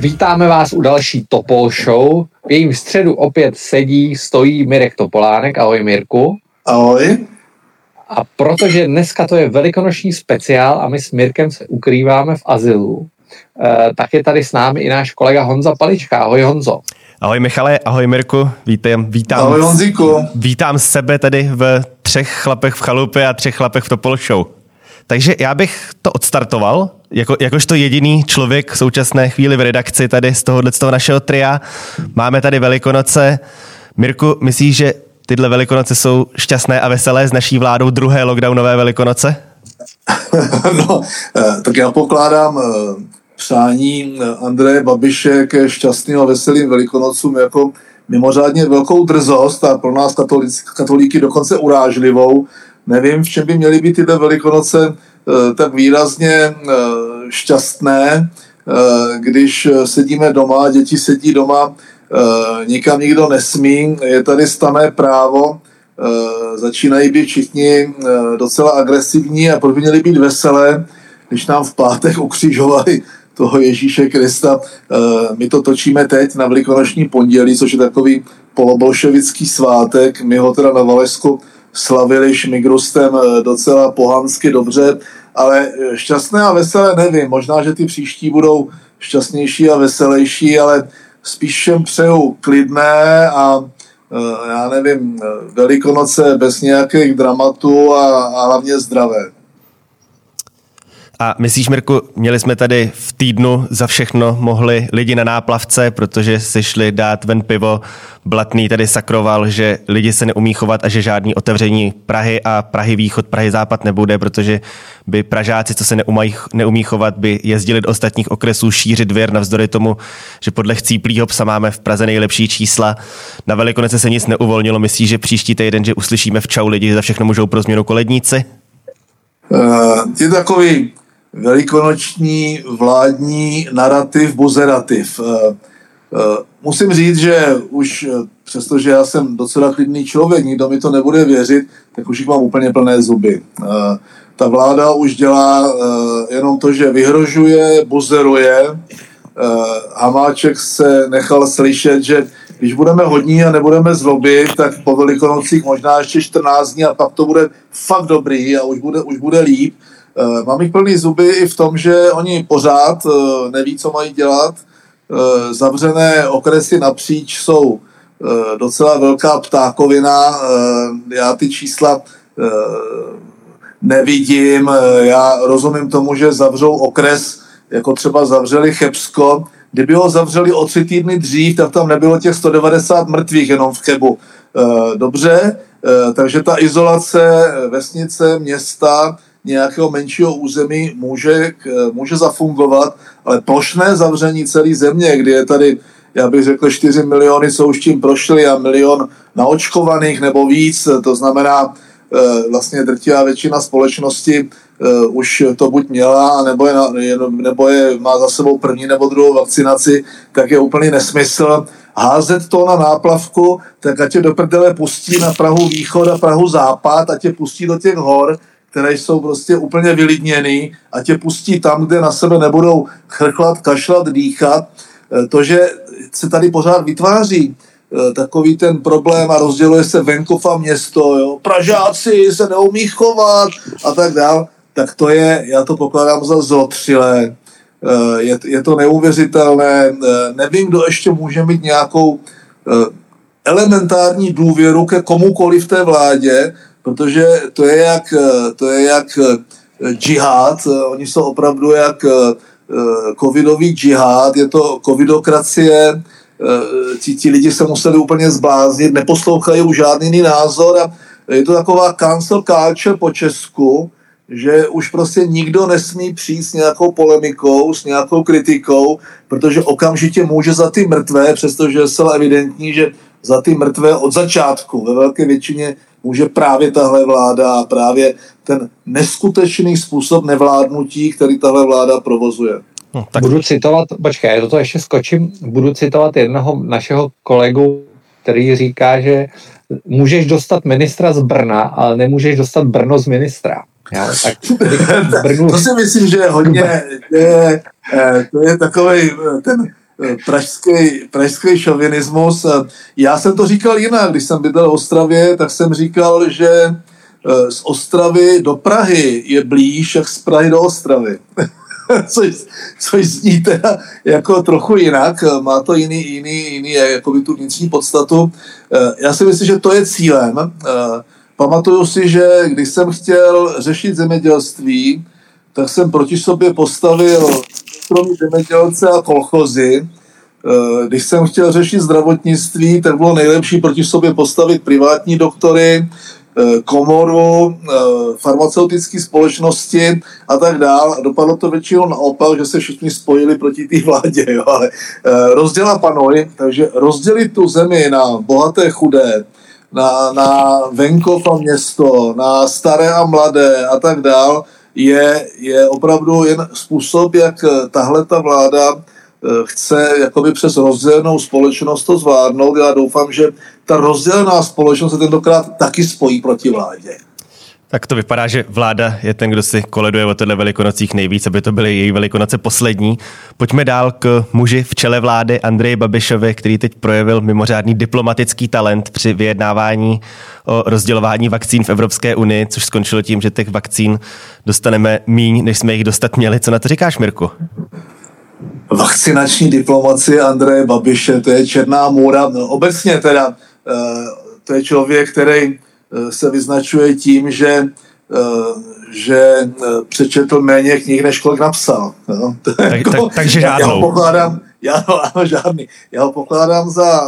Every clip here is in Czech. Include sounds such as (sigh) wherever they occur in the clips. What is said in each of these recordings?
Vítáme vás u další Topol Show. V jejím středu opět sedí, stojí Mirek Topolánek. Ahoj Mirku. Ahoj. A protože dneska to je velikonoční speciál a my s Mirkem se ukrýváme v azylu, eh, tak je tady s námi i náš kolega Honza Palička. Ahoj Honzo. Ahoj Michale, ahoj Mirku, vítám, vítám, ahoj Honzíku. vítám sebe tady v třech chlapech v chalupě a třech chlapech v Topol Show. Takže já bych to odstartoval, jako, jakožto jediný člověk v současné chvíli v redakci tady z tohohle z toho našeho tria. Máme tady Velikonoce. Mirku, myslíš, že tyhle Velikonoce jsou šťastné a veselé s naší vládou druhé lockdownové Velikonoce? (laughs) no, eh, tak já pokládám eh, přání eh, Andreje Babiše ke šťastným a veselým Velikonocům jako mimořádně velkou drzost a pro nás katolíky dokonce urážlivou. Nevím, v čem by měly být tyhle Velikonoce tak výrazně šťastné, když sedíme doma, děti sedí doma, nikam nikdo nesmí, je tady stané právo, začínají být všichni docela agresivní a proč by měli být veselé, když nám v pátek ukřižovali toho Ježíše Krista. My to točíme teď na Velikonoční pondělí, což je takový polobolševický svátek. My ho teda na Valesku slavili šmigrustem docela pohansky dobře, ale šťastné a veselé nevím. Možná, že ty příští budou šťastnější a veselější, ale spíš všem přeju klidné a já nevím, velikonoce bez nějakých dramatů a, a hlavně zdravé. A myslíš, Mirku, měli jsme tady v týdnu za všechno mohli lidi na náplavce, protože si šli dát ven pivo. Blatný tady sakroval, že lidi se neumí chovat a že žádný otevření Prahy a Prahy východ, Prahy západ nebude, protože by Pražáci, co se neumí, neumí chovat, by jezdili do ostatních okresů šířit věr navzdory tomu, že podle chcíplýho psa máme v Praze nejlepší čísla. Na Velikonece se nic neuvolnilo. Myslíš, že příští týden, že uslyšíme v čau lidi, že za všechno můžou pro změnu koledníci? Uh, je takový velikonoční vládní narrativ, buzerativ. Eh, eh, musím říct, že už eh, přestože já jsem docela klidný člověk, nikdo mi to nebude věřit, tak už jich mám úplně plné zuby. Ta vláda už dělá jenom to, že vyhrožuje, buzeruje. Hamáček se nechal slyšet, že když budeme hodní a nebudeme zlobit, tak po velikonocích možná ještě 14 dní a pak to bude fakt dobrý a už bude, už bude líp. Eh, mám jich plný zuby i v tom, že oni pořád eh, neví, co mají dělat. Eh, zavřené okresy napříč jsou docela velká ptákovina. Já ty čísla nevidím. Já rozumím tomu, že zavřou okres, jako třeba zavřeli Chebsko. Kdyby ho zavřeli o tři týdny dřív, tak tam nebylo těch 190 mrtvých jenom v Chebu. Dobře, takže ta izolace vesnice, města, nějakého menšího území může, může zafungovat, ale plošné zavření celé země, kdy je tady, já bych řekl, 4 miliony jsou už tím prošli a milion naočkovaných nebo víc, to znamená, eh, vlastně drtivá většina společnosti eh, už to buď měla, nebo je, nebo je má za sebou první nebo druhou vakcinaci, tak je úplný nesmysl. Házet to na náplavku, tak ať tě do prdele pustí na Prahu východ a Prahu západ, ať tě pustí do těch hor, které jsou prostě úplně vylidněný a tě pustí tam, kde na sebe nebudou chrchlat, kašlat, dýchat. Eh, to, že se tady pořád vytváří eh, takový ten problém a rozděluje se venkov a město, jo. Pražáci se neumí chovat a tak dále, tak to je, já to pokládám za zotřilé. Eh, je, je to neuvěřitelné. Nevím, kdo ještě může mít nějakou elementární důvěru ke komukoliv v té vládě, protože to je jak, to je jak eh, džihad, oni jsou opravdu jak eh, covidový džihad, je to covidokracie, eh, ti, ti lidi se museli úplně zbláznit, neposlouchají už žádný jiný názor a je to taková cancel culture po Česku, že už prostě nikdo nesmí přijít s nějakou polemikou, s nějakou kritikou, protože okamžitě může za ty mrtvé, přestože je zcela evidentní, že za ty mrtvé od začátku ve velké většině může právě tahle vláda a právě ten neskutečný způsob nevládnutí, který tahle vláda provozuje. No, tak... Budu citovat, počkej, já do toho ještě skočím, budu citovat jednoho našeho kolegu, který říká, že můžeš dostat ministra z Brna, ale nemůžeš dostat Brno z ministra. Já, tak Brnu... (laughs) to si myslím, že je hodně, (laughs) je, eh, to je takový eh, ten pražský, pražský šovinismus. Já jsem to říkal jinak, když jsem bydlel v Ostravě, tak jsem říkal, že z Ostravy do Prahy je blíž, jak z Prahy do Ostravy. (laughs) což, což zní teda jako trochu jinak, má to jiný, jiný, jiný jakoby tu vnitřní podstatu. Já si myslím, že to je cílem. Pamatuju si, že když jsem chtěl řešit zemědělství, tak jsem proti sobě postavil soukromí zemědělce a kolchozy. Když jsem chtěl řešit zdravotnictví, tak bylo nejlepší proti sobě postavit privátní doktory, Eh, komoru, eh, farmaceutické společnosti a tak dál. Dopadlo to většinou naopak, že se všichni spojili proti té vládě. Jo. Ale eh, rozděla panoj, takže rozdělit tu zemi na bohaté chudé, na, na venkov a město, na staré a mladé a tak dál, je, je opravdu jen způsob, jak tahle ta vláda Eh, chce jakoby přes rozdělenou společnost to zvládnout. Já doufám, že ta rozdělená společnost se tentokrát taky spojí proti vládě. Tak to vypadá, že vláda je ten, kdo si koleduje o těchto velikonocích nejvíc, aby to byly její velikonoce poslední. Pojďme dál k muži v čele vlády Andreji Babišovi, který teď projevil mimořádný diplomatický talent při vyjednávání o rozdělování vakcín v Evropské unii, což skončilo tím, že těch vakcín dostaneme míň, než jsme jich dostat měli. Co na to říkáš, Mirku? vakcinační diplomacie Andreje Babiše, to je černá můra. No, obecně teda, eh, to je člověk, který se vyznačuje tím, že eh, že přečetl méně knih, než kolik napsal. No, (laughs) to tak, jako, tak, takže žádnou. Já ho pokládám, já, no, ano, žádný. Já ho pokládám za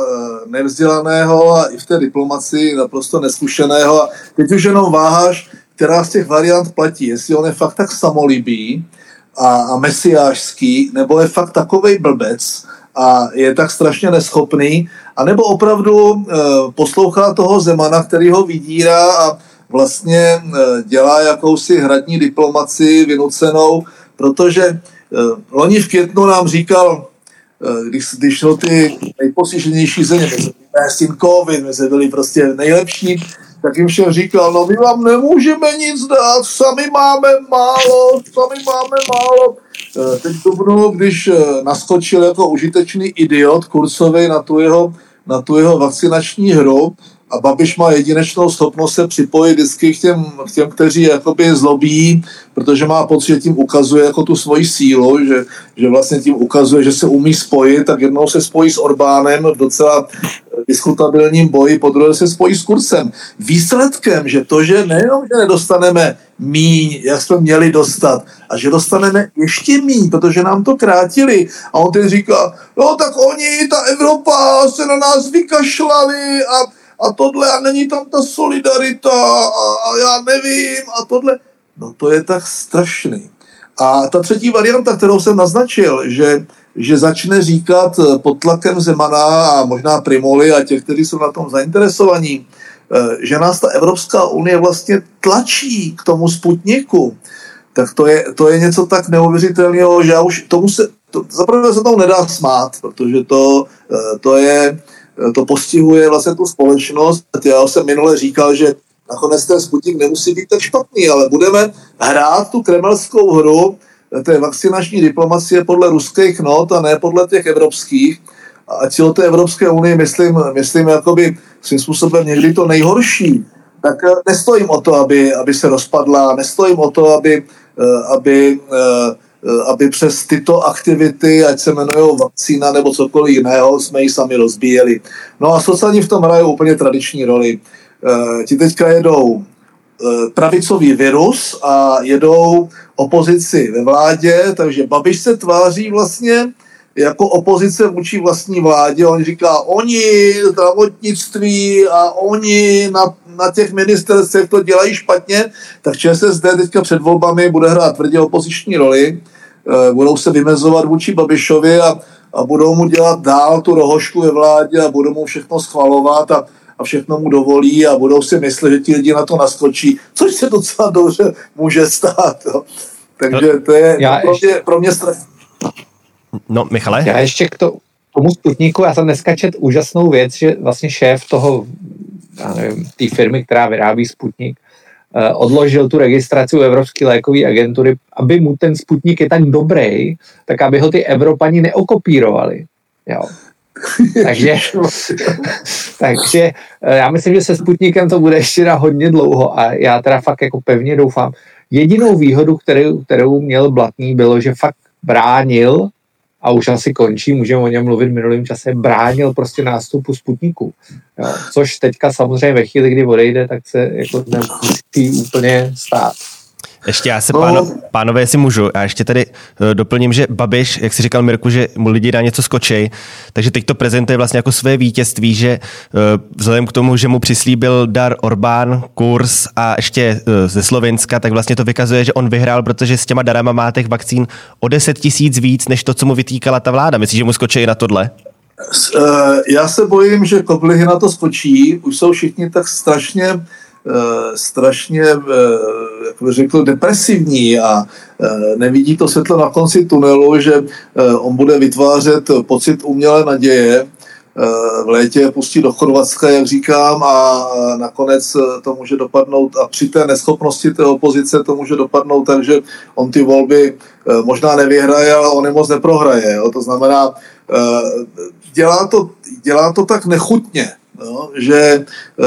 nevzdělaného a i v té diplomaci naprosto neskušeného. A teď už jenom váháš, která z těch variant platí. Jestli on je fakt tak samolibý, a, a mesiářský, nebo je fakt takovej blbec a je tak strašně neschopný, anebo opravdu e, poslouchá toho Zemana, který ho vydírá a vlastně e, dělá jakousi hradní diplomaci vynucenou, protože e, loni v květnu nám říkal, e, když, když šlo ty nejpostiženější země, my jsme COVID, my jsme byli prostě nejlepší, tak jim všem říkal, no my vám nemůžeme nic dát, sami máme málo, sami máme málo. Eh, teď Dubnu, když eh, naskočil jako užitečný idiot Kurcovi na tu jeho, na tu jeho vakcinační hru, a Babiš má jedinečnou schopnost se připojit vždycky k těm, k těm kteří jakoby zlobí, protože má pocit, že tím ukazuje jako tu svoji sílu, že, že vlastně tím ukazuje, že se umí spojit, tak jednou se spojí s Orbánem v docela diskutabilním boji, po druhé se spojí s kursem. Výsledkem, že to, že nejenom, že nedostaneme míň, jak jsme měli dostat, a že dostaneme ještě míň, protože nám to krátili. A on teď říká, no tak oni, ta Evropa se na nás vykašlali a a tohle a není tam ta solidarita a, a já nevím a tohle. No to je tak strašný. A ta třetí varianta, kterou jsem naznačil, že, že začne říkat pod tlakem Zemana a možná Primoli a těch, kteří jsou na tom zainteresovaní, eh, že nás ta Evropská unie vlastně tlačí k tomu sputniku, tak to je, to je něco tak neuvěřitelného, že já už tomu se, to, zaprvé se tomu nedá smát, protože to, eh, to je, to postihuje vlastně tu společnost. Já jsem minule říkal, že nakonec ten Sputnik nemusí být tak špatný, ale budeme hrát tu kremelskou hru té vakcinační diplomacie podle ruských not a ne podle těch evropských. A cíl té Evropské unie, myslím, myslím jakoby svým způsobem někdy to nejhorší, tak eh, nestojím o to, aby, aby se rozpadla, nestojím o to, aby, eh, aby eh, aby přes tyto aktivity, ať se jmenují vakcína nebo cokoliv jiného, jsme ji sami rozbíjeli. No a sociální v tom hrají úplně tradiční roli. Eh, ti teďka jedou eh, pravicový virus a jedou opozici ve vládě, takže Babiš se tváří vlastně jako opozice vůči vlastní vládě. On říká, oni zdravotnictví a oni na, na těch ministerstvech to dělají špatně, tak ČSSD teďka před volbami bude hrát tvrdě opoziční roli, e, budou se vymezovat vůči Babišovi a, a budou mu dělat dál tu rohošku ve vládě a budou mu všechno schvalovat a, a všechno mu dovolí a budou si myslet, že ti lidi na to naskočí, což se docela dobře může stát. Jo. Takže to je Já pro, mě, pro mě strašně No, Michale? Já ještě k to, tomu Sputniku, já jsem dneska čet úžasnou věc, že vlastně šéf toho, já nevím, té firmy, která vyrábí Sputnik, eh, odložil tu registraci u Evropské lékové agentury, aby mu ten Sputnik je tak dobrý, tak aby ho ty Evropani neokopírovali. Jo. (laughs) takže, takže eh, já myslím, že se Sputnikem to bude ještě na hodně dlouho a já teda fakt jako pevně doufám. Jedinou výhodu, kterou, kterou měl Blatný, bylo, že fakt bránil a už asi končí, můžeme o něm mluvit v minulém čase, bránil prostě nástupu Sputniku. Jo, což teďka samozřejmě ve chvíli, kdy odejde, tak se jako nemusí úplně stát. Ještě já se, no. páno, pánové, jestli můžu, já ještě tady uh, doplním, že Babiš, jak si říkal Mirku, že mu lidi na něco skočej, takže teď to prezentuje vlastně jako své vítězství, že uh, vzhledem k tomu, že mu přislíbil dar Orbán, kurz a ještě uh, ze Slovenska, tak vlastně to vykazuje, že on vyhrál, protože s těma darama má těch vakcín o 10 tisíc víc, než to, co mu vytýkala ta vláda. Myslíš, že mu skočí na tohle? Já se bojím, že koblihy na to skočí. Už jsou všichni tak strašně Eh, strašně, eh, jak bych řekl, depresivní a eh, nevidí to světlo na konci tunelu, že on bude vytvářet pocit umělé naděje, v létě pustí do Chorvatska, jak říkám, a nakonec to může dopadnout a při té neschopnosti té opozice to může dopadnout tak, že on ty volby možná nevyhraje, ale on je moc neprohraje. Jo? To znamená, dělá to, dělá to tak nechutně, jo, že uh,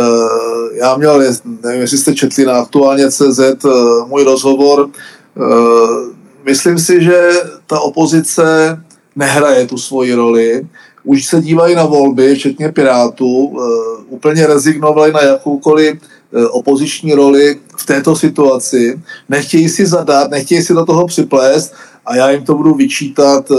já měl, nevím, jestli jste četli na aktuálně CZ uh, eh, můj rozhovor, uh, myslím si, že ta opozice nehraje tu svoji roli, už se dívají na volby, včetně Pirátů, uh, úplně rezignovali na jakoukoliv opoziční roli v této situaci, nechtějí si zadat, nechtějí si do toho připlést a já jim to budu vyčítat eh,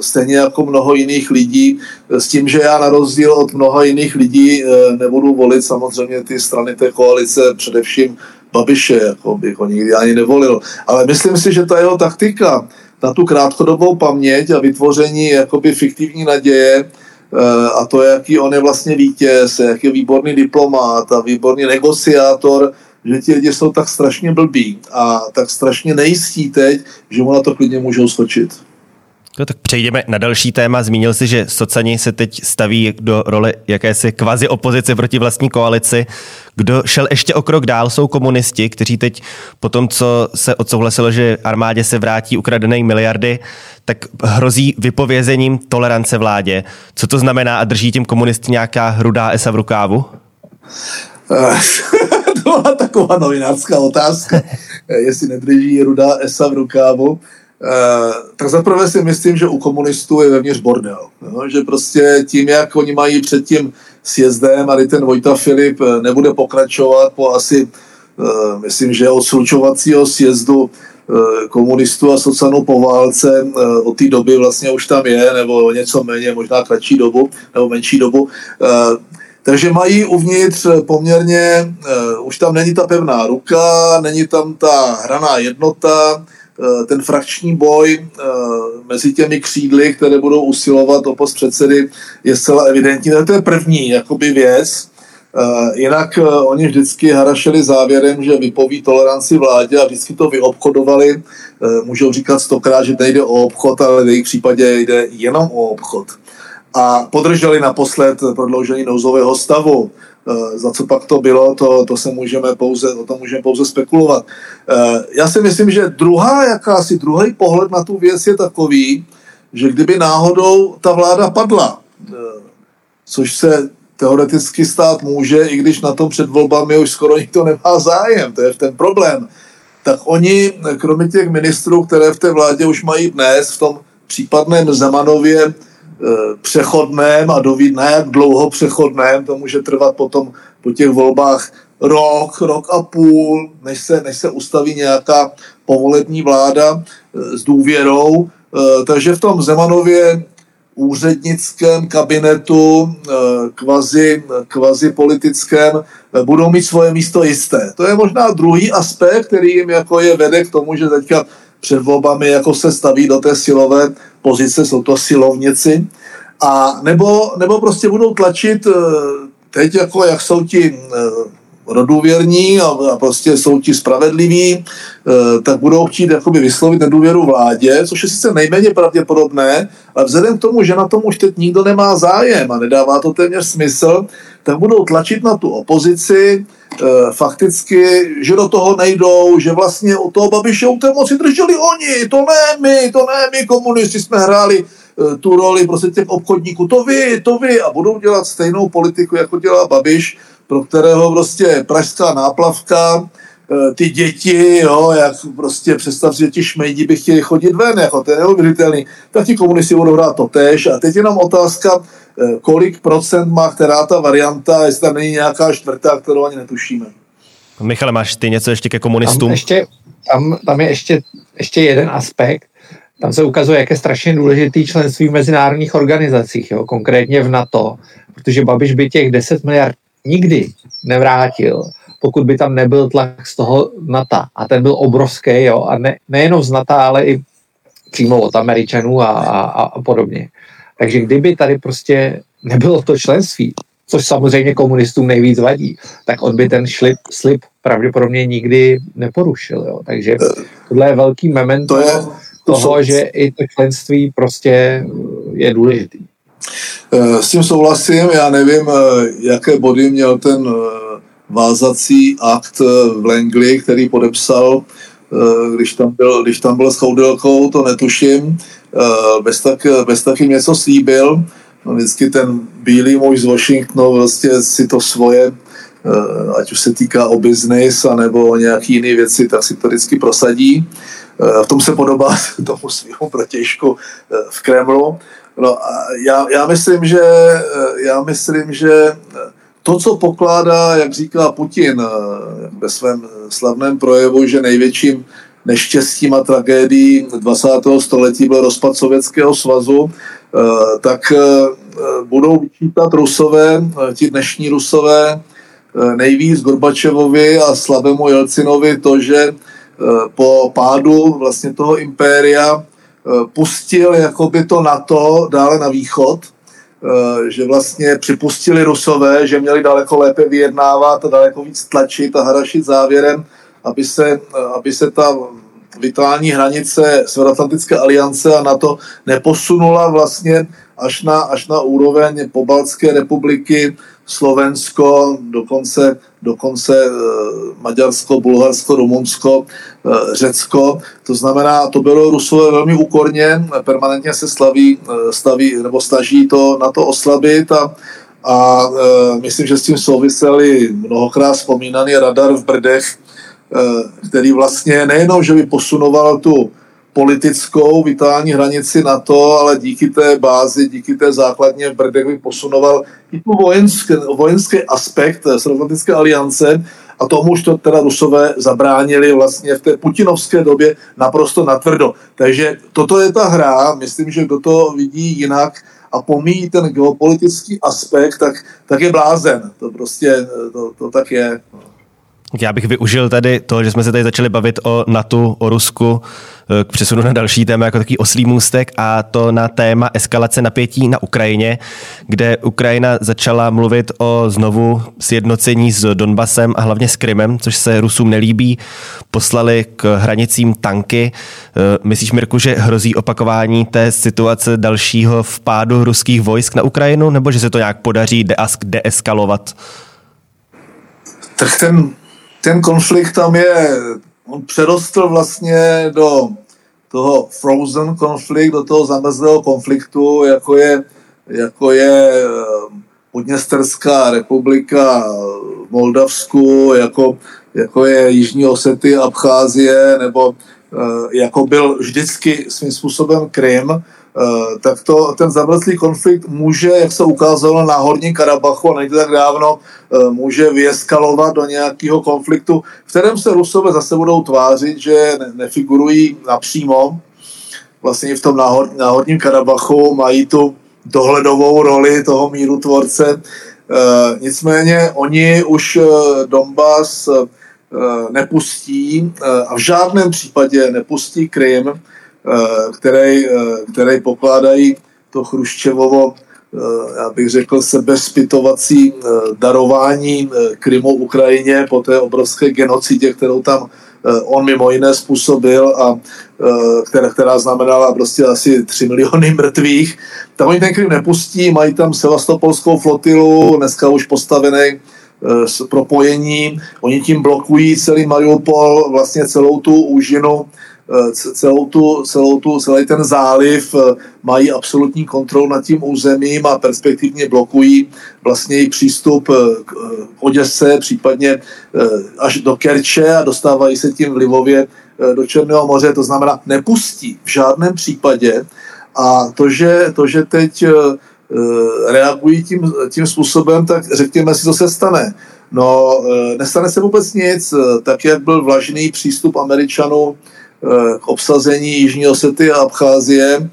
stejně jako mnoho jiných lidí, s tím, že já na rozdíl od mnoha jiných lidí eh, nebudu volit samozřejmě ty strany té koalice, především Babiše, jako bych ho nikdy ani nevolil. Ale myslím si, že ta jeho taktika na tu krátkodobou paměť a vytvoření jakoby fiktivní naděje, eh, a to, jaký on je vlastně vítěz, jak je výborný diplomát a výborný negociátor, že ti lidi jsou tak strašně blbí a tak strašně nejistí teď, že mu na to klidně můžou skočit. No tak přejdeme na další téma. Zmínil si, že socani se teď staví do role jakési kvazi opozice proti vlastní koalici. Kdo šel ještě o krok dál, jsou komunisti, kteří teď po tom, co se odsouhlasilo, že armádě se vrátí ukradené miliardy, tak hrozí vypovězením tolerance vládě. Co to znamená a drží tím komunisty nějaká hrudá esa v rukávu? (laughs) byla taková novinářská otázka, (laughs) jestli nedrží rudá esa v rukávu. Uh, tak zaprvé si myslím, že u komunistů je vevnitř bordel. No, že prostě tím, jak oni mají před tím sjezdem, a ten Vojta Filip eh, nebude pokračovat po asi, uh, myslím, že od slučovacího sjezdu uh, komunistů a sociálnou po válce od té doby vlastně už tam je, nebo něco méně, možná kratší dobu, nebo menší dobu, takže mají uvnitř poměrně, uh, už tam není ta pevná ruka, není tam ta hraná jednota, uh, ten frakční boj uh, mezi těmi křídly, které budou usilovat o post předsedy, je zcela evidentní. To je první jakoby věc. Jinak oni vždycky harašili závěrem, že vypoví toleranci vládě a vždycky to vyobchodovali. Můžou říkat stokrát, že nejde o obchod, ale v jejich případě jde jenom o obchod a podrželi naposled prodloužení nouzového stavu. E, za co pak to bylo, to, to se můžeme pouze, o tom můžeme pouze spekulovat. E, já si myslím, že druhá, jakási druhý pohled na tu věc je takový, že kdyby náhodou ta vláda padla, e, což se teoreticky stát může, i když na tom před volbami už skoro nikdo nemá zájem, to je ten problém, tak oni, kromě těch ministrů, které v té vládě už mají dnes, v tom případném Zemanově Eh, přechodném a doví na jak dlouho přechodném, to může trvat potom po těch volbách rok, rok a půl, než se, než se ustaví nějaká povolební vláda eh, s důvěrou. Eh, takže v tom Zemanově úřednickém kabinetu, kvazi, kvazi politickém, budou mít svoje místo jisté. To je možná druhý aspekt, který jim jako je vede k tomu, že teďka před volbami jako se staví do té silové pozice, jsou to silovnici, a nebo, nebo prostě budou tlačit eh, teď, jako jak jsou ti eh, rodůvěrní a, a prostě jsou ti spravedliví, eh, tak budou chtít jakoby vyslovit nedůvěru vládě, což je sice nejméně pravděpodobné, ale vzhledem k tomu, že na tom už teď nikdo nemá zájem a nedává to téměř smysl, tak budou tlačit na tu opozici, fakticky, že do toho nejdou, že vlastně o toho Babiše u té moci drželi oni, to ne my, to ne my komunisti jsme hráli tu roli prostě těch obchodníků, to vy, to vy. A budou dělat stejnou politiku, jako dělá Babiš, pro kterého prostě pražská náplavka, Eh, ty děti, jo, jak prostě představ si, že ti šmejdi by chtěli chodit ven, jako to je neuvěřitelný, tak ti komunisti budou hrát to tež. A teď jenom otázka, eh, kolik procent má která ta varianta, jestli tam není nějaká čtvrtá, kterou ani netušíme. Michale, máš ty něco ještě ke komunistům? Tam, ještě, tam, tam je ještě, ještě jeden aspekt, tam se ukazuje, jak je strašně důležitý členství v mezinárodních organizacích, jo, konkrétně v NATO, protože Babiš by těch 10 miliard nikdy nevrátil, pokud by tam nebyl tlak z toho NATO. A ten byl obrovský, jo, a ne, nejenom z NATO, ale i přímo od Američanů a, a, a podobně. Takže kdyby tady prostě nebylo to členství, což samozřejmě komunistům nejvíc vadí, tak on by ten šlip, slib pravděpodobně nikdy neporušil. Jo. Takže tohle je velký memento to je, to toho, jsou... že i to členství prostě je důležitý. Eh, s tím souhlasím, já nevím, eh, jaké body měl ten eh, vázací akt v Langley, který podepsal, když tam byl, když tam byl s Choudelkou, to netuším, bez, tak, bez taky něco slíbil. No, vždycky ten bílý muž z Washingtonu vlastně si to svoje, ať už se týká o biznis, anebo o nějaký jiné věci, tak si to vždycky prosadí. V tom se podobá (laughs) tomu svýmu protěžku v Kremlu. No a já, já, myslím, že, já myslím, že to, co pokládá, jak říká Putin eh, ve svém slavném projevu, že největším neštěstím a tragédií 20. století byl rozpad Sovětského svazu, eh, tak eh, budou vyčítat Rusové, ti dnešní Rusové, nejvíc Gorbačevovi a slabému Jelcinovi to, že po pádu vlastně toho impéria pustil jakoby to NATO dále na východ – Eh, že vlastně připustili Rusové, že měli daleko lépe vyjednávat a daleko víc tlačit a hrašit závěrem, aby se, eh, aby se ta vitální hranice Severoatlantické aliance a NATO neposunula vlastně až na, až na úroveň Pobaltské republiky, Slovensko, dokonce, dokonce e, Maďarsko, Bulharsko, Rumunsko, e, Řecko. To znamená, to bylo Rusové velmi úkorně, permanentně se slaví, e, staví nebo snaží to na to oslabit a, a myslím, že s tím souviseli mnohokrát vzpomínaný radar v Brdech, který vlastně nejenom, že by posunoval tu politickou vitální hranici na to, ale díky té bázi, díky té základně v Brdech by posunoval i tu vojenský, vojenský aspekt Severoatlantické aliance a tomu už to teda Rusové zabránili vlastně v té putinovské době naprosto natvrdo. Takže toto je ta hra, myslím, že kdo to vidí jinak a pomíjí ten geopolitický aspekt, tak, tak je blázen. To prostě, to, to tak je. Já bych využil tady to, že jsme se tady začali bavit o NATO, o Rusku, eh, k přesunu na další téma, jako takový oslý můstek, a to na téma eskalace napětí na Ukrajině, kde Ukrajina začala mluvit o znovu sjednocení s Donbasem a hlavně s Krymem, což se Rusům nelíbí. Poslali k hranicím tanky. Eh, myslíš, Mirku, že hrozí opakování té situace dalšího vpádu ruských vojsk na Ukrajinu, nebo že se to nějak podaří deeskalovat? Tak ten ten konflikt tam je, on přerostl vlastně do toho frozen konflikt, do toho zamrzlého konfliktu, jako je, jako je eh, Podněsterská republika v Moldavsku, jako, jako je Jižní Osety, Abcházie, nebo eh, jako byl vždycky svým způsobem Krym, tak to, ten zamrzlý konflikt může, jak se ukázalo na Horním Karabachu a nejde tak dávno, eh, může vyeskalovat do nějakého konfliktu, v kterém se Rusové zase budou tvářit, že nefigurují napřímo. Vlastně v tom náhor, náhorním Karabachu mají tu dohledovou roli toho míru tvorce. Eh, nicméně oni už Donbass nepustí a v žádném případě nepustí Krym, Eh, který, eh, který pokládají to Chruščevovo, eh, já bych řekl, sebespitovací darování Krymu Ukrajině po té obrovské genocidě, kterou tam on mimo jiné způsobil a která, která znamenala prostě asi 3 miliony (laughs) mrtvých, tak oni ten Krym nepustí, mají tam sevastopolskou flotilu, dneska už postavený s propojením, oni tím blokují celý Mariupol, vlastně celou tu úžinu celou tu, celou tu, celý ten záliv mají absolutní kontrolu nad tím územím a perspektivně blokují vlastně i přístup k Oděse, případně až do Kerče a dostávají se tím vlivově do Černého moře, to znamená nepustí v žádném případě a to, že, to, že teď Eh, reagují tím, tím způsobem, tak řekněme si, co se stane. No, eh, nestane se vůbec nic, eh, tak jak byl vlažný přístup Američanů k obsazení Jižní Osety a Abcházie,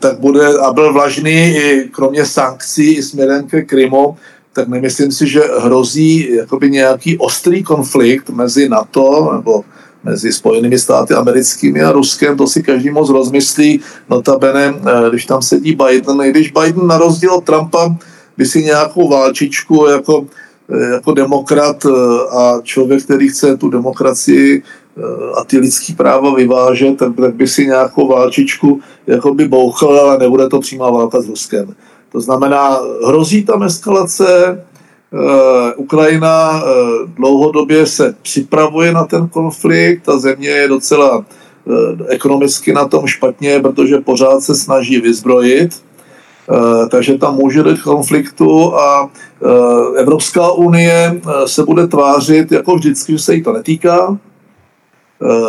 tak bude, a byl vlažný i kromě sankcí i směrem ke Krymu, tak nemyslím si, že hrozí jakoby nějaký ostrý konflikt mezi NATO nebo mezi Spojenými státy americkými a Ruskem, to si každý moc rozmyslí, notabene, eh, když tam sedí Biden, i když Biden na rozdíl od Trumpa by si nějakou válčičku jako, eh, jako demokrat eh, a člověk, který chce tu demokracii a ty lidský práva vyvážet, tak, tak by si nějakou válčičku jako by bouchl, ale nebude to přímá válka s Ruskem. To znamená, hrozí tam eskalace, Eh, Ukrajina eh, dlouhodobě se připravuje na ten konflikt, ta země je docela eh, ekonomicky na tom špatně, protože pořád se snaží vyzbrojit, takže tam může dojít konfliktu a Evropská unie se bude tvářit jako vždycky, že se jí to netýká,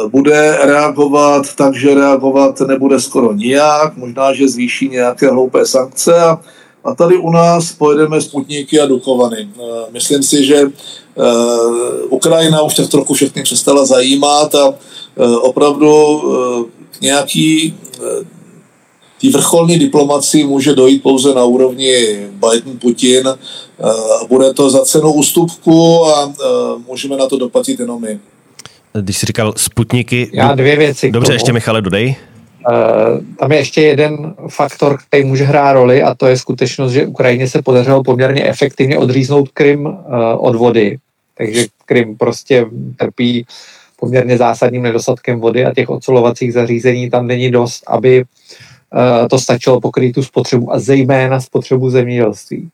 bude reagovat tak, že reagovat nebude skoro nijak, možná, že zvýší nějaké hloupé sankce a a tady u nás pojedeme Sputníky a Dukovany. Eh, myslím si, že eh, Ukrajina už tak trochu všechny přestala zajímat a eh, opravdu nějaký té vrcholní diplomaci může dojít pouze na úrovni Biden-Putin. Bude to za cenu ústupku a můžeme na to doplatit jenom my. Když jsi říkal Sputniky... Já dvě věci. Dobře, ještě Michale, dodej. Eh, tam je ještě jeden faktor, který může hrát roli a to je skutečnost, že Ukrajině se podařilo poměrně efektivně odříznout Krym eh, od vody. Takže Krym prostě trpí poměrně zásadním nedostatkem vody a těch ocelovacích zařízení tam není dost, aby eh, to stačilo pokrýt tu spotřebu a zejména spotřebu zemědělství.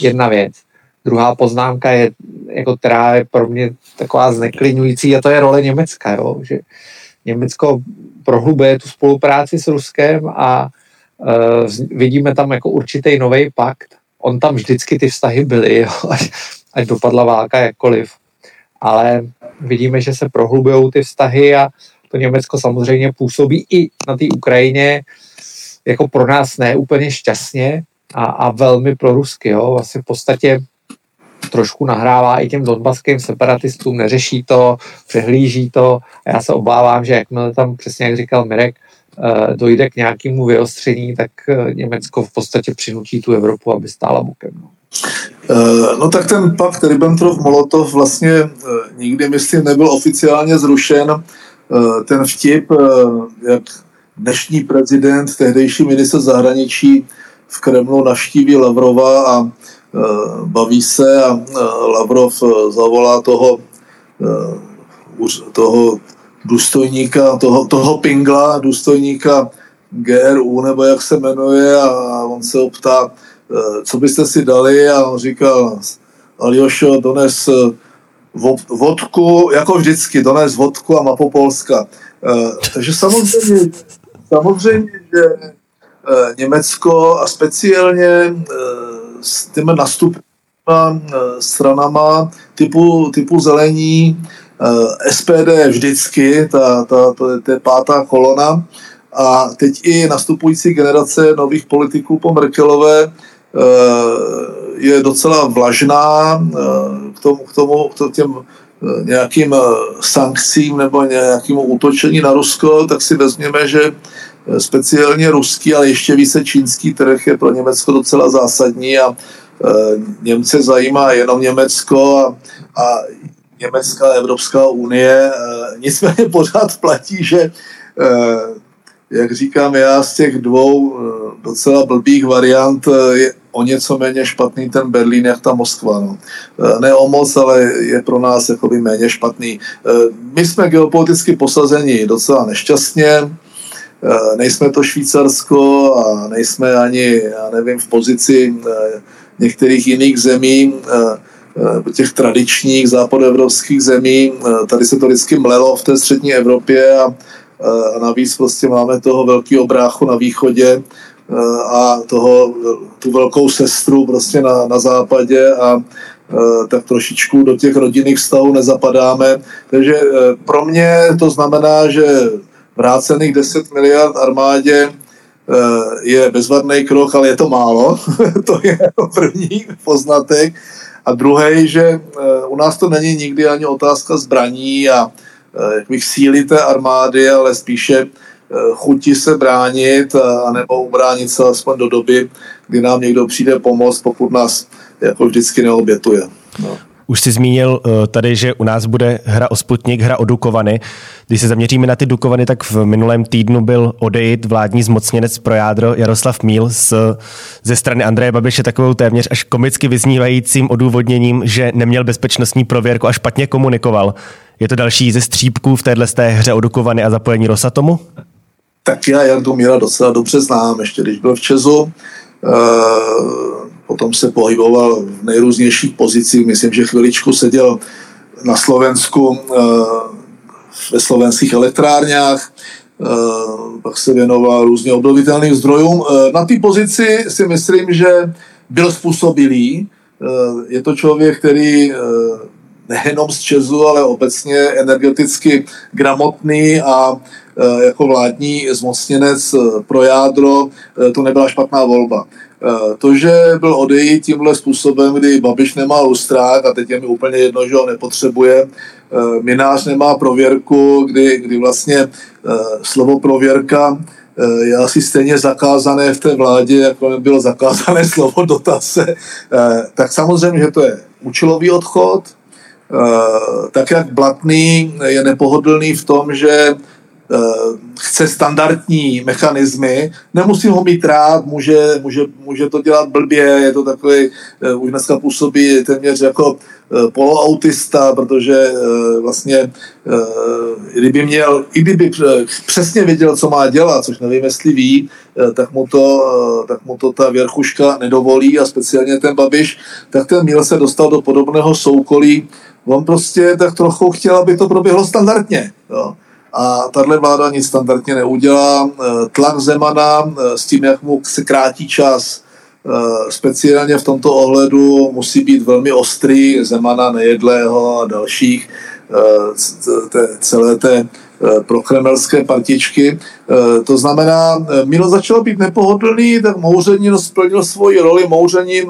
Jedna věc. Druhá poznámka je, jako, která je pro mě taková zneklidňující a to je role Německa, jo? že Německo prohlubuje tu spolupráci s Ruskem a uh, vidíme tam jako určitý nový pakt. On tam vždycky ty vztahy byly, jo, ať, ať dopadla válka jakkoliv. Ale vidíme, že se prohlubují ty vztahy a to Německo samozřejmě působí i na té Ukrajině jako pro nás ne úplně šťastně a, a velmi pro Rusky. Jo. Vlastně v podstatě trošku nahrává i těm donbaským separatistům, neřeší to, přehlíží to a já se obávám, že jakmile tam, přesně jak říkal Mirek, eh, dojde k nějakému vyostření, tak eh, Německo v podstatě přinutí tu Evropu, aby stála bokem. No. Eh, no tak ten pakt Ribbentrop-Molotov vlastně nikdy, myslím, nebyl oficiálně zrušen. Ten vtip, jak dnešní prezident, tehdejší minister zahraničí v Kremlu navštíví Lavrova a baví se a eh, Lavrov eh, zavolá toho, toho důstojníka, toho, toho pingla, důstojníka GRU, nebo jak se jmenuje, a on se optá, co byste si dali, a on říkal, Aljošo, dones vodku, jako vždycky, dones vodku a mapu Polska. Takže samozřejmě, samozřejmě, že Německo a speciálně s těmi nastupnými eh, stranama typu, typu zelení, eh, SPD vždycky, ta, ta, to, je, to je pátá kolona, a teď i nastupující generace nových politiků po Merkelové eh, je docela vlažná k tomu, k tomu k těm nějakým sankcím nebo nějakému útočení na Rusko, tak si vezměme, že speciálně ruský, ale ještě více čínský trh je pro Německo docela zásadní a e, Němce zajímá jenom Německo a, a Německá Evropská unie. E, nicméně pořád platí, že jak říkám já, z těch dvou docela blbých variant je o něco méně špatný ten Berlín, jak ta Moskva. No. Ne o moc, ale je pro nás jakoby méně špatný. My jsme geopoliticky posazeni docela nešťastně, Eh, nejsme to Švýcarsko a nejsme ani, já nevím, v pozici eh, některých jiných zemí, eh, těch tradičních západoevropských zemí. Tady se to vždycky mlelo v té střední Evropě a navíc prostě máme toho velkého bráchu na východě a toho, tu velkou sestru prostě na, na západě a tak trošičku do těch rodinných vztahů nezapadáme. Takže pro mě to znamená, že vrácených 10 miliard armádě je bezvadný krok, ale je to málo. (laughs) to je první poznatek. A druhý, že eh, u nás to není nikdy ani otázka zbraní a eh, jak bych síly té armády, ale spíše eh, chuti se bránit, anebo ubránit se aspoň do doby, kdy nám někdo přijde pomoct, pokud nás jako vždycky neobětuje. No. Už jsi zmínil eh, tady, že u nás bude hra o Sputnik, hra o Dukovany. Když se zaměříme na ty Dukovany, tak v minulém týdnu byl odejít vládní zmocněnec pro jádro Jaroslav Míl z, ze strany Andreje Babiše takovou téměř až komicky vyznívajícím odůvodněním, že neměl bezpečnostní prověrku a špatně komunikoval. Je to další ze střípků v téhle té hře o Dukovany a zapojení Rosatomu? Tak já Jardu Míla docela dobře znám, ještě když byl v Česu. Uh potom se pohyboval v nejrůznějších pozicích. Myslím, že chviličku seděl na Slovensku eh, ve slovenských elektrárnách, eh, pak se věnoval různě obnovitelným zdrojům. Eh, na té pozici si myslím, že byl způsobilý. Je to člověk, který nejenom z Česu, ale obecně energeticky gramotný a jako vládní zmocněnec pro jádro to nebyla špatná volba. Eh, to, že byl odejít tímhle způsobem, kdy Babiš nemá lustrák a teď je mi úplně jedno, že ho nepotřebuje, eh, Minář nemá prověrku, kdy, kdy vlastně eh, slovo prověrka je asi stejně zakázané v té vládě, jako bylo zakázané (laughs) slovo dotace, tak samozřejmě, že to je účelový odchod, tak jak Blatný je nepohodlný v tom, že chce standardní mechanismy, nemusí ho mít rád, může, může, může to dělat blbě, je to takový, eh, už dneska působí téměř jako eh, poloautista, protože vlastně kdyby měl, i kdyby přesně věděl, co má dělat, což nevím, jestli ví, tak mu to, tak mu to ta věrchuška nedovolí a speciálně ten Babiš, tak ten Míl se dostal do podobného soukolí. On prostě tak trochu chtěl, aby to proběhlo standardně. Jo a tahle vláda nic standardně neudělá. Eh, tlak Zemana eh, s tím, jak mu se krátí čas, eh, speciálně v tomto ohledu musí být velmi ostrý Zemana, Nejedlého a dalších celé té prokremelské partičky. To znamená, Milo začal být nepohodlný, tak Mouřenin splnil svoji roli, Mouřenin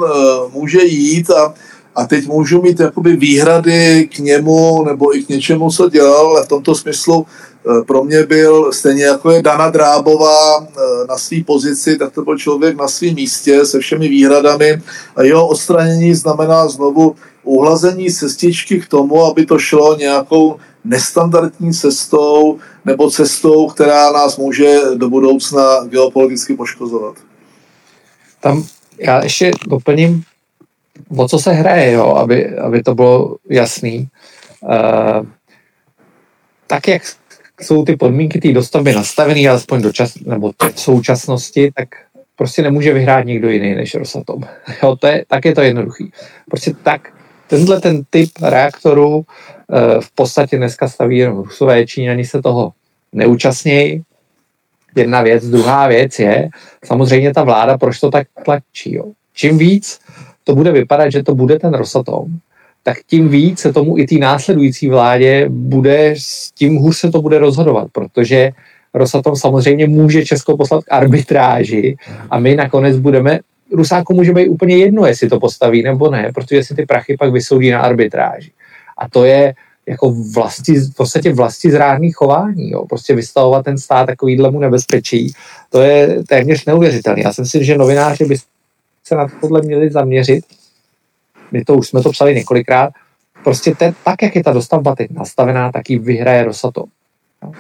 může jít a a teď můžu mít jakoby výhrady k němu nebo i k něčemu, co dělal, ale v tomto smyslu pro mě byl stejně jako je Dana Drábová eh, na své pozici, tak to byl člověk na svém místě se všemi výhradami a jeho odstranění znamená znovu uhlazení cestičky k tomu, aby to šlo nějakou nestandardní cestou nebo cestou, která nás může do budoucna geopoliticky poškozovat. Tam já ještě doplním, o co se hraje, jo, aby, aby to bylo jasný. Uh, tak, jak jsou ty podmínky té dostavby nastavené, alespoň do čas, nebo v současnosti, tak prostě nemůže vyhrát nikdo jiný než Rosatom. (laughs) Jo, to je, tak je to jednoduchý. Prostě tak, tenhle ten typ reaktoru e, v podstatě dneska staví jenom Rusové, Číňani se toho neúčastnějí. Jedna věc. Druhá věc je samozřejmě ta vláda, proč to tak tlačí. Jo. Čím víc to bude vypadat, že to bude ten Rosatom, tak tím víc se tomu i té následující vládě bude, tím hůř se to bude rozhodovat, protože Rosatom samozřejmě může Česko poslat k arbitráži a my nakonec budeme, Rusáku může být úplně jedno, jestli to postaví nebo ne, protože si ty prachy pak vysoudí na arbitráži. A to je jako vlasti, v podstatě vlasti zrádný chování, jo. prostě vystavovat ten stát takovýhlemu nebezpečí, to je téměř neuvěřitelné. Já si myslím, že novináři by se na tohle měli zaměřit my to už jsme to psali několikrát, prostě ten, tak, jak je ta dostavba teď nastavená, tak ji vyhraje Rosatom.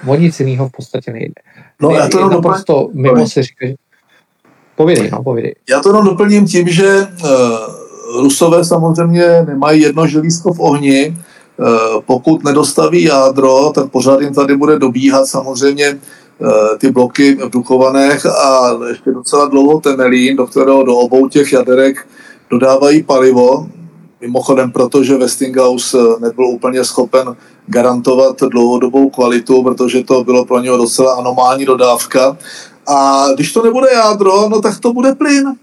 O nic jiného v podstatě nejde. No, já to jenom prostě mimo si říká, že... Povědej, no, povědej. Já to jenom doplním tím, že uh, Rusové samozřejmě nemají jedno želízko v ohni. Uh, pokud nedostaví jádro, tak pořád jim tady bude dobíhat samozřejmě uh, ty bloky v Duchovanech a ještě docela dlouho Temelín, do kterého do obou těch jaderek dodávají palivo. Mimochodem, protože Westinghouse eh, nebyl úplně schopen garantovat dlouhodobou kvalitu, protože to bylo pro něho docela anomální dodávka. A když to nebude jádro, no tak to bude plyn.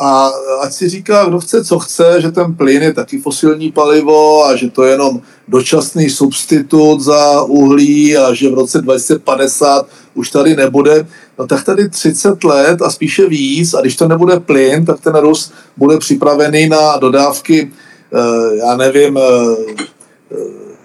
A ať si říká, kdo chce, co chce, že ten plyn je taky fosilní palivo a že to je jenom dočasný substitut za uhlí a že v roce 2050 už tady nebude, no tak tady 30 let a spíše víc a když to nebude plyn, tak ten Rus bude připravený na dodávky, eh, já nevím, eh,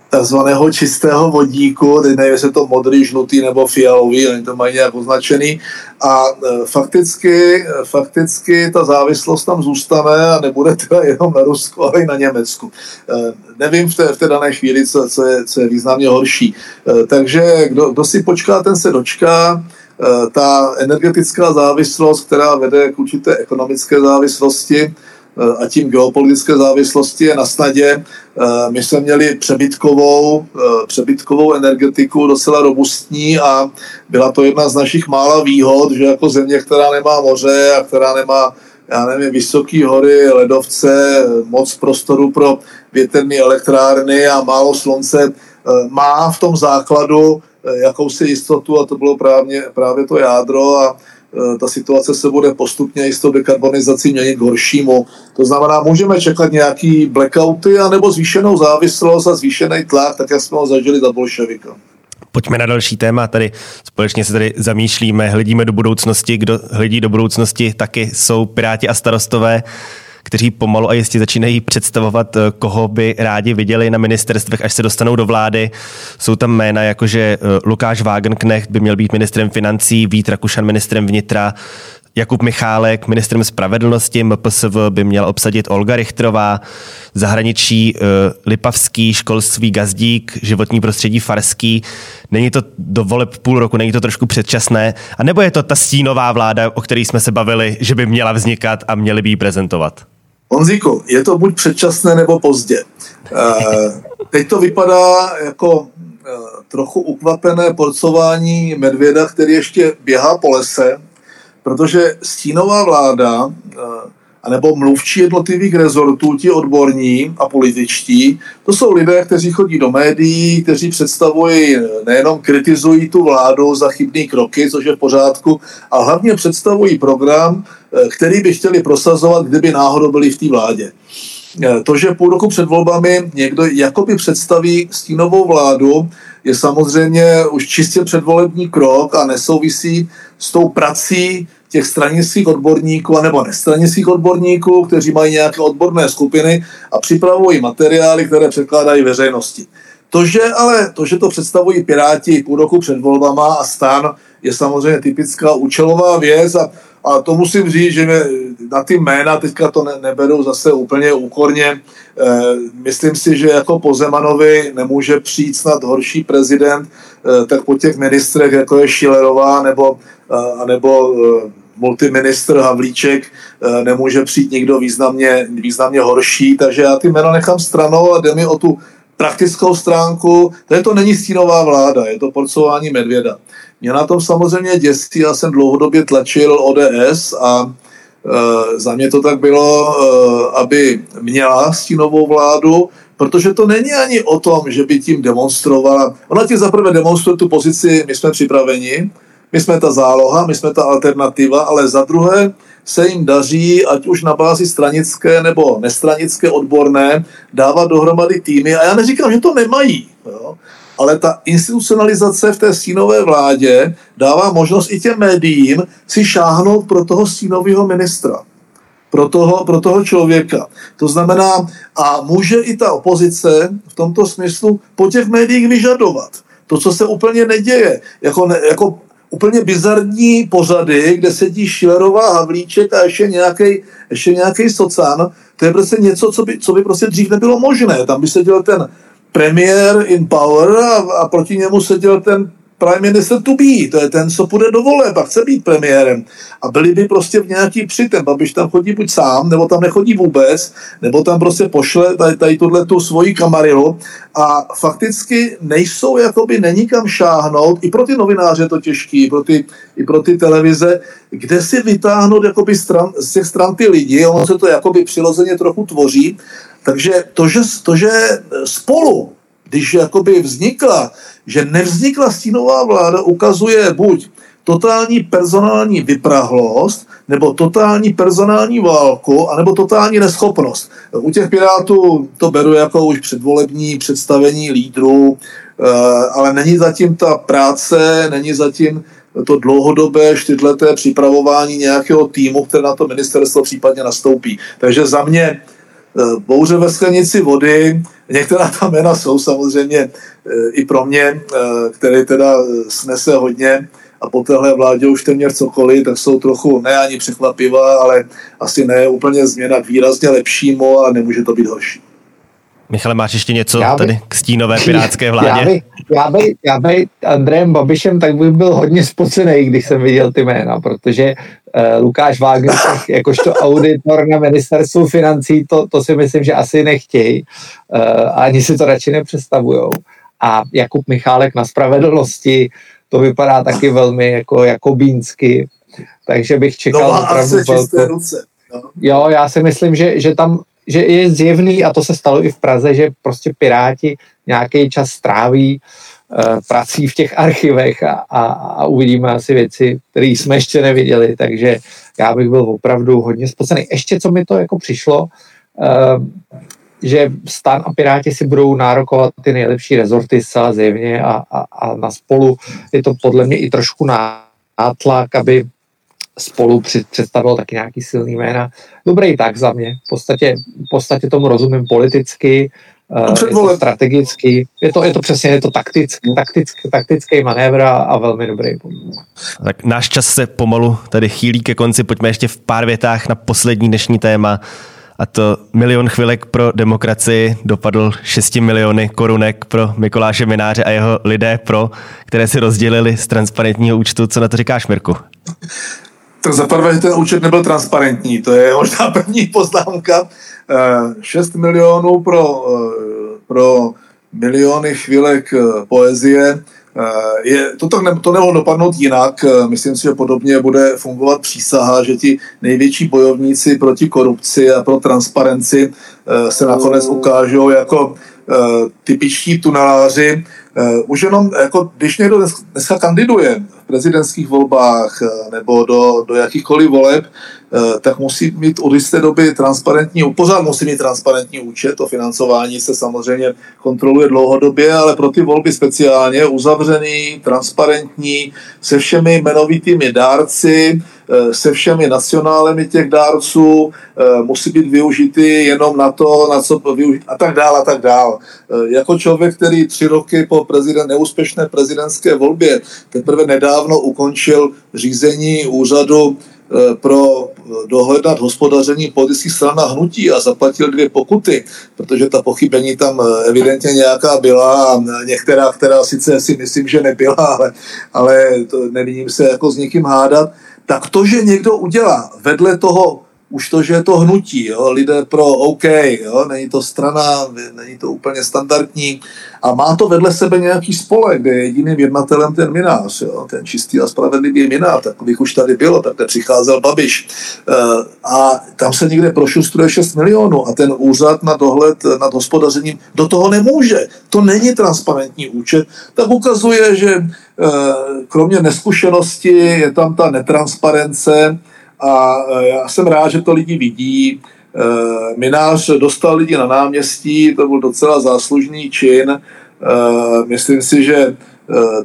takzvaného čistého vodíku, teď nevím, jestli je to modrý, žlutý nebo fialový, oni to mají nějak označený. A fakticky, fakticky ta závislost tam zůstane a nebude teda jenom na Rusku, ale i na Německu. Nevím v té, v té dané chvíli, co, co, je, co je významně horší. Takže kdo, kdo si počká, ten se dočká ta energetická závislost, která vede k určité ekonomické závislosti, a tím geopolitické závislosti je na snadě. Eh, my jsme měli přebytkovou, eh, přebytkovou energetiku, docela robustní a byla to jedna z našich mála výhod, že jako země, která nemá moře a která nemá já nevím, vysoké hory, ledovce, moc prostoru pro větrné elektrárny a málo slunce, eh, má v tom základu jakousi jistotu a to bylo právě, právě to jádro a Eh, ta situace se bude postupně i s tou dekarbonizací měnit k horšímu. To znamená, můžeme čekat nějaký blackouty anebo zvýšenou závislost a zvýšený tlak, tak jak jsme ho zažili za bolševika. Pojďme na další téma. Tady společně se tady zamýšlíme, hledíme do budoucnosti. Kdo hledí do budoucnosti, taky jsou Piráti a starostové kteří pomalu a jistě začínají představovat, eh, koho by rádi viděli na ministerstvech, až se dostanou do vlády. Jsou tam jména jako, že eh, Lukáš Wagenknecht by měl být ministrem financí, Vít Rakušan ministrem vnitra, Jakub Michálek, ministrem spravedlnosti, MPSV by měl obsadit Olga Richtrová, zahraničí uh, Lipavský, školství Gazdík, životní prostředí Farský. Není to do voleb půl roku, není to trošku předčasné? A nebo je to ta stínová vláda, o které jsme se bavili, že by měla vznikat a měli by ji prezentovat? Honzíku, je to buď předčasné nebo pozdě. Eh, teď to vypadá jako eh, trochu ukvapené porcování medvěda, který ještě běhá po lese, protože stínová vláda eh, anebo mluvčí jednotlivých rezortů, ti odborní a političtí, to jsou lidé, kteří chodí do médií, kteří představují, nejenom kritizují tu vládu za chybné kroky, což je v pořádku, a hlavně představují program, který by chtěli prosazovat, kdyby náhodou byli v té vládě. Eh, to, že půl roku před volbami někdo jakoby představí stínovou vládu, je samozřejmě už čistě předvolební krok a nesouvisí s tou prací těch stranických odborníků nebo nestranických odborníků, kteří mají nějaké odborné skupiny a připravují materiály, které překládají veřejnosti. To, že ale to, že to představují Piráti půl roku před volbama a stan, je samozřejmě typická účelová věc a, a to musím říct, že mě, na ty jména teďka to ne, neberu zase úplně úkorně. E, myslím si, že jako po Zemanovi nemůže přijít snad horší prezident, e, tak po těch ministrech, jako je Šilerová nebo, e, nebo e, multiministr Havlíček eh, nemůže přijít nikdo významně, významně horší, takže já ty jména nechám stranou a jde mi o tu praktickou stránku. To, to není stínová vláda, je to porcování medvěda. Mě na tom samozřejmě děsí, já jsem dlouhodobě tlačil ODS a e, za mě to tak bylo, e, aby měla stínovou vládu, protože to není ani o tom, že by tím demonstrovala. Ona ti zaprvé demonstruje tu pozici, my jsme připraveni, my jsme ta záloha, my jsme ta alternativa, ale za druhé se jim daří, ať už na bázi stranické nebo nestranické odborné, dávat dohromady týmy. A já neříkám, že to nemají, jo? ale ta institucionalizace v té stínové vládě dává možnost i těm médiím si šáhnout pro toho stínového ministra. Pro toho, pro toho člověka. To znamená, a může i ta opozice v tomto smyslu po těch médiích vyžadovat. To, co se úplně neděje. Jako, jako úplně bizarní pořady, kde sedí Šilerová, Havlíček a ještě nějaký ještě nějaký socán. To je prostě něco, co by, co by prostě dřív nebylo možné. Tam by seděl ten premiér in power a, a proti němu seděl ten prime minister to be, to je ten, co půjde do voleb a chce být premiérem. A byli by prostě v nějaký přitem, Babiš tam chodí buď sám, nebo tam nechodí vůbec, nebo tam prostě pošle tady, tady tuhle tu svoji kamarilu a fakticky nejsou, jakoby není kam šáhnout, i pro ty novináře je to těžký, pro ty, i pro ty televize, kde si vytáhnout jakoby stran, z těch stran ty lidi, ono se to jakoby přirozeně trochu tvoří, takže to, že, to, že spolu když jakoby vznikla, že nevznikla stínová vláda, ukazuje buď totální personální vyprahlost, nebo totální personální válku, anebo totální neschopnost. U těch Pirátů to beru jako už předvolební představení lídrů, eh, ale není zatím ta práce, není zatím to dlouhodobé čtyřleté připravování nějakého týmu, které na to ministerstvo případně nastoupí. Takže za mě bouře ve sklenici vody, některá ta jména jsou samozřejmě eh, i pro mě, které teda snese hodně, a po téhle vládě už téměř cokoliv, tak jsou trochu ne ani překvapivá, ale asi ne úplně změna výrazně lepšímu a nemůže to být horší. Michale, máš ještě něco já by, tady k stínové pirátské (laughs) vládě? Já by, já by, já by Andrejem Babišem tak bych byl hodně spocený, když jsem viděl ty jména, protože uh, Lukáš Wagner jakožto auditor na ministerstvu financí, to, to si myslím, že asi nechtějí. Uh, ani si to radši nepředstavujou. A Jakub Michálek na spravedlnosti, to vypadá taky velmi jako jakobínsky, takže bych čekal no, opravdu velkou... ruce. No. Jo, já si myslím, že, že tam že je zjevný, a to se stalo i v Praze, že prostě Piráti nějaký čas stráví uh, prací v těch archivech a, a, a uvidíme asi věci, které jsme ještě neviděli, takže já bych byl opravdu hodně spocený. Ještě co mi to jako přišlo, uh, že stan a Piráti si budou nárokovat ty nejlepší rezorty zcela zjevně a, a, a na spolu je to podle mě i trošku nátlak, aby spolu představil taky nějaký silný jména. Dobrý tak za mě. V podstatě, v podstatě tomu rozumím politicky, no, je to strategicky, je to, je to přesně, je to taktický, taktický, taktický manévr a velmi dobrý. Tak náš čas se pomalu tady chýlí ke konci, pojďme ještě v pár větách na poslední dnešní téma a to milion chvilek pro demokracii dopadl 6 miliony korunek pro Mikuláše Mináře a jeho lidé pro, které si rozdělili z transparentního účtu. Co na to říkáš, Mirku? Tak za prvé, že ten účet nebyl transparentní, to je možná (laughs) první poznámka. 6 eh, milionů pro, eh, pro miliony chvílek eh, poezie, je, to, tak ne, to nemohlo dopadnout jinak. Myslím si, že podobně bude fungovat přísaha, že ti největší bojovníci proti korupci a pro transparenci se nakonec ukážou jako typičtí tuneláři. Už jenom, jako, když někdo dneska kandiduje v prezidentských volbách nebo do, do jakýchkoliv voleb, Eh, tak musí mít od jisté doby transparentní, pořád musí mít transparentní účet, to financování se samozřejmě kontroluje dlouhodobě, ale pro ty volby speciálně uzavřený, transparentní, se všemi jmenovitými dárci, eh, se všemi nacionálemi těch dárců, eh, musí být využity jenom na to, na co využít a tak dále a tak dále. Jako člověk, který tři roky po prezident, neúspěšné prezidentské volbě teprve nedávno ukončil řízení úřadu Eh, pro dohled nad hospodaření politických stran a hnutí a zaplatil dvě pokuty, protože ta pochybení tam eh, evidentně nějaká byla a některá, která sice si myslím, že nebyla, ale, ale to nevidím se jako s někým hádat, tak to, že někdo udělá vedle toho už to, že je to hnutí, jo, lidé pro OK, jo, není to strana, není to úplně standardní. A má to vedle sebe nějaký spolek, kde je jediným jednatelem ten minář, jo, ten čistý a spravedlivý minář, takových už tady bylo, tak přicházel Babiš. E, a tam se někde prošustruje 6 milionů a ten úřad na dohled nad hospodařením do toho nemůže. To není transparentní účet, tak ukazuje, že e, kromě neskušenosti je tam ta netransparence, a e, já jsem rád, že to lidi vidí. E, Minář dostal lidi na náměstí, to byl docela záslužný čin. E, myslím si, že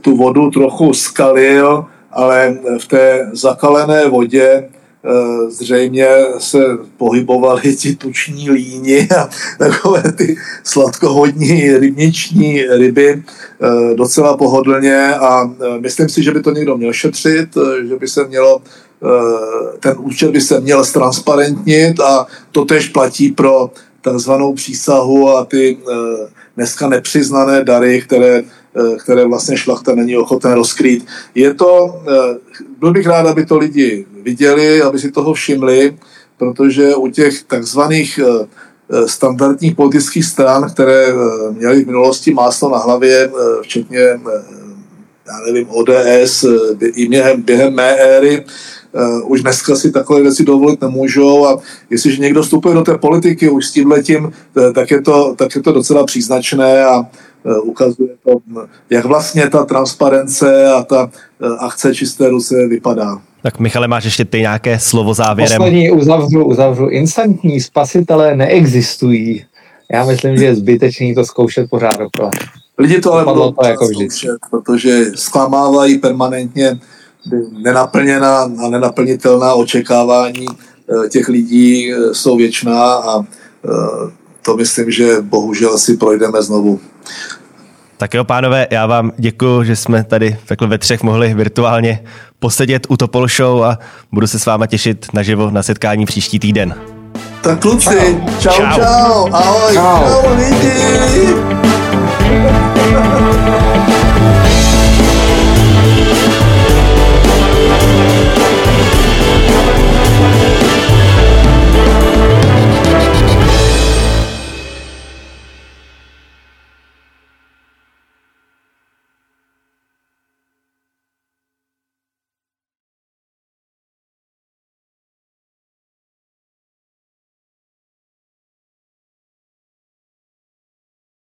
tu vodu trochu skalil, ale v té zakalené vodě zřejmě se pohybovali ti tuční líni a (laughs) takové ty sladkovodní rybniční ryby docela pohodlně a myslím si, že by to někdo měl šetřit, že by se mělo Eh, ten účet by se měl ztransparentnit a to tež platí pro takzvanou přísahu a ty eh, dneska nepřiznané dary, které, eh, které vlastně šlachta není ochoten rozkrýt. Je to, byl bych rád, aby to lidi viděli, aby si toho všimli, protože u těch takzvaných standardních politických stran, které měly v minulosti máslo na hlavě, včetně já nevím, ODS, i během, během mé éry, uh, už dneska si takové věci dovolit nemůžou a jestliže někdo vstupuje do té politiky už s tím letím, eh, tak je to, tak je to docela příznačné a ukazuje to, jak vlastně ta transparence a ta akce Čisté Ruce vypadá. Tak Michale, máš ještě ty nějaké slovo závěrem? Poslední uzavřu, uzavřu. Instantní spasitelé neexistují. Já myslím, že je zbytečný to zkoušet pořád dokola. Lidi to ale budou to jako zkoušet, protože zklamávají permanentně nenaplněná a nenaplnitelná očekávání eh, těch lidí eh, jsou věčná a eh, to myslím, že bohužel si projdeme znovu. Tak jo, pánové, já vám děkuji, že jsme tady takhle ve třech mohli virtuálně posedět u Topol Show a budu se s váma těšit naživo na setkání příští týden. Tak kluci, čau, čau, čau. ahoj, čau, čau lidi.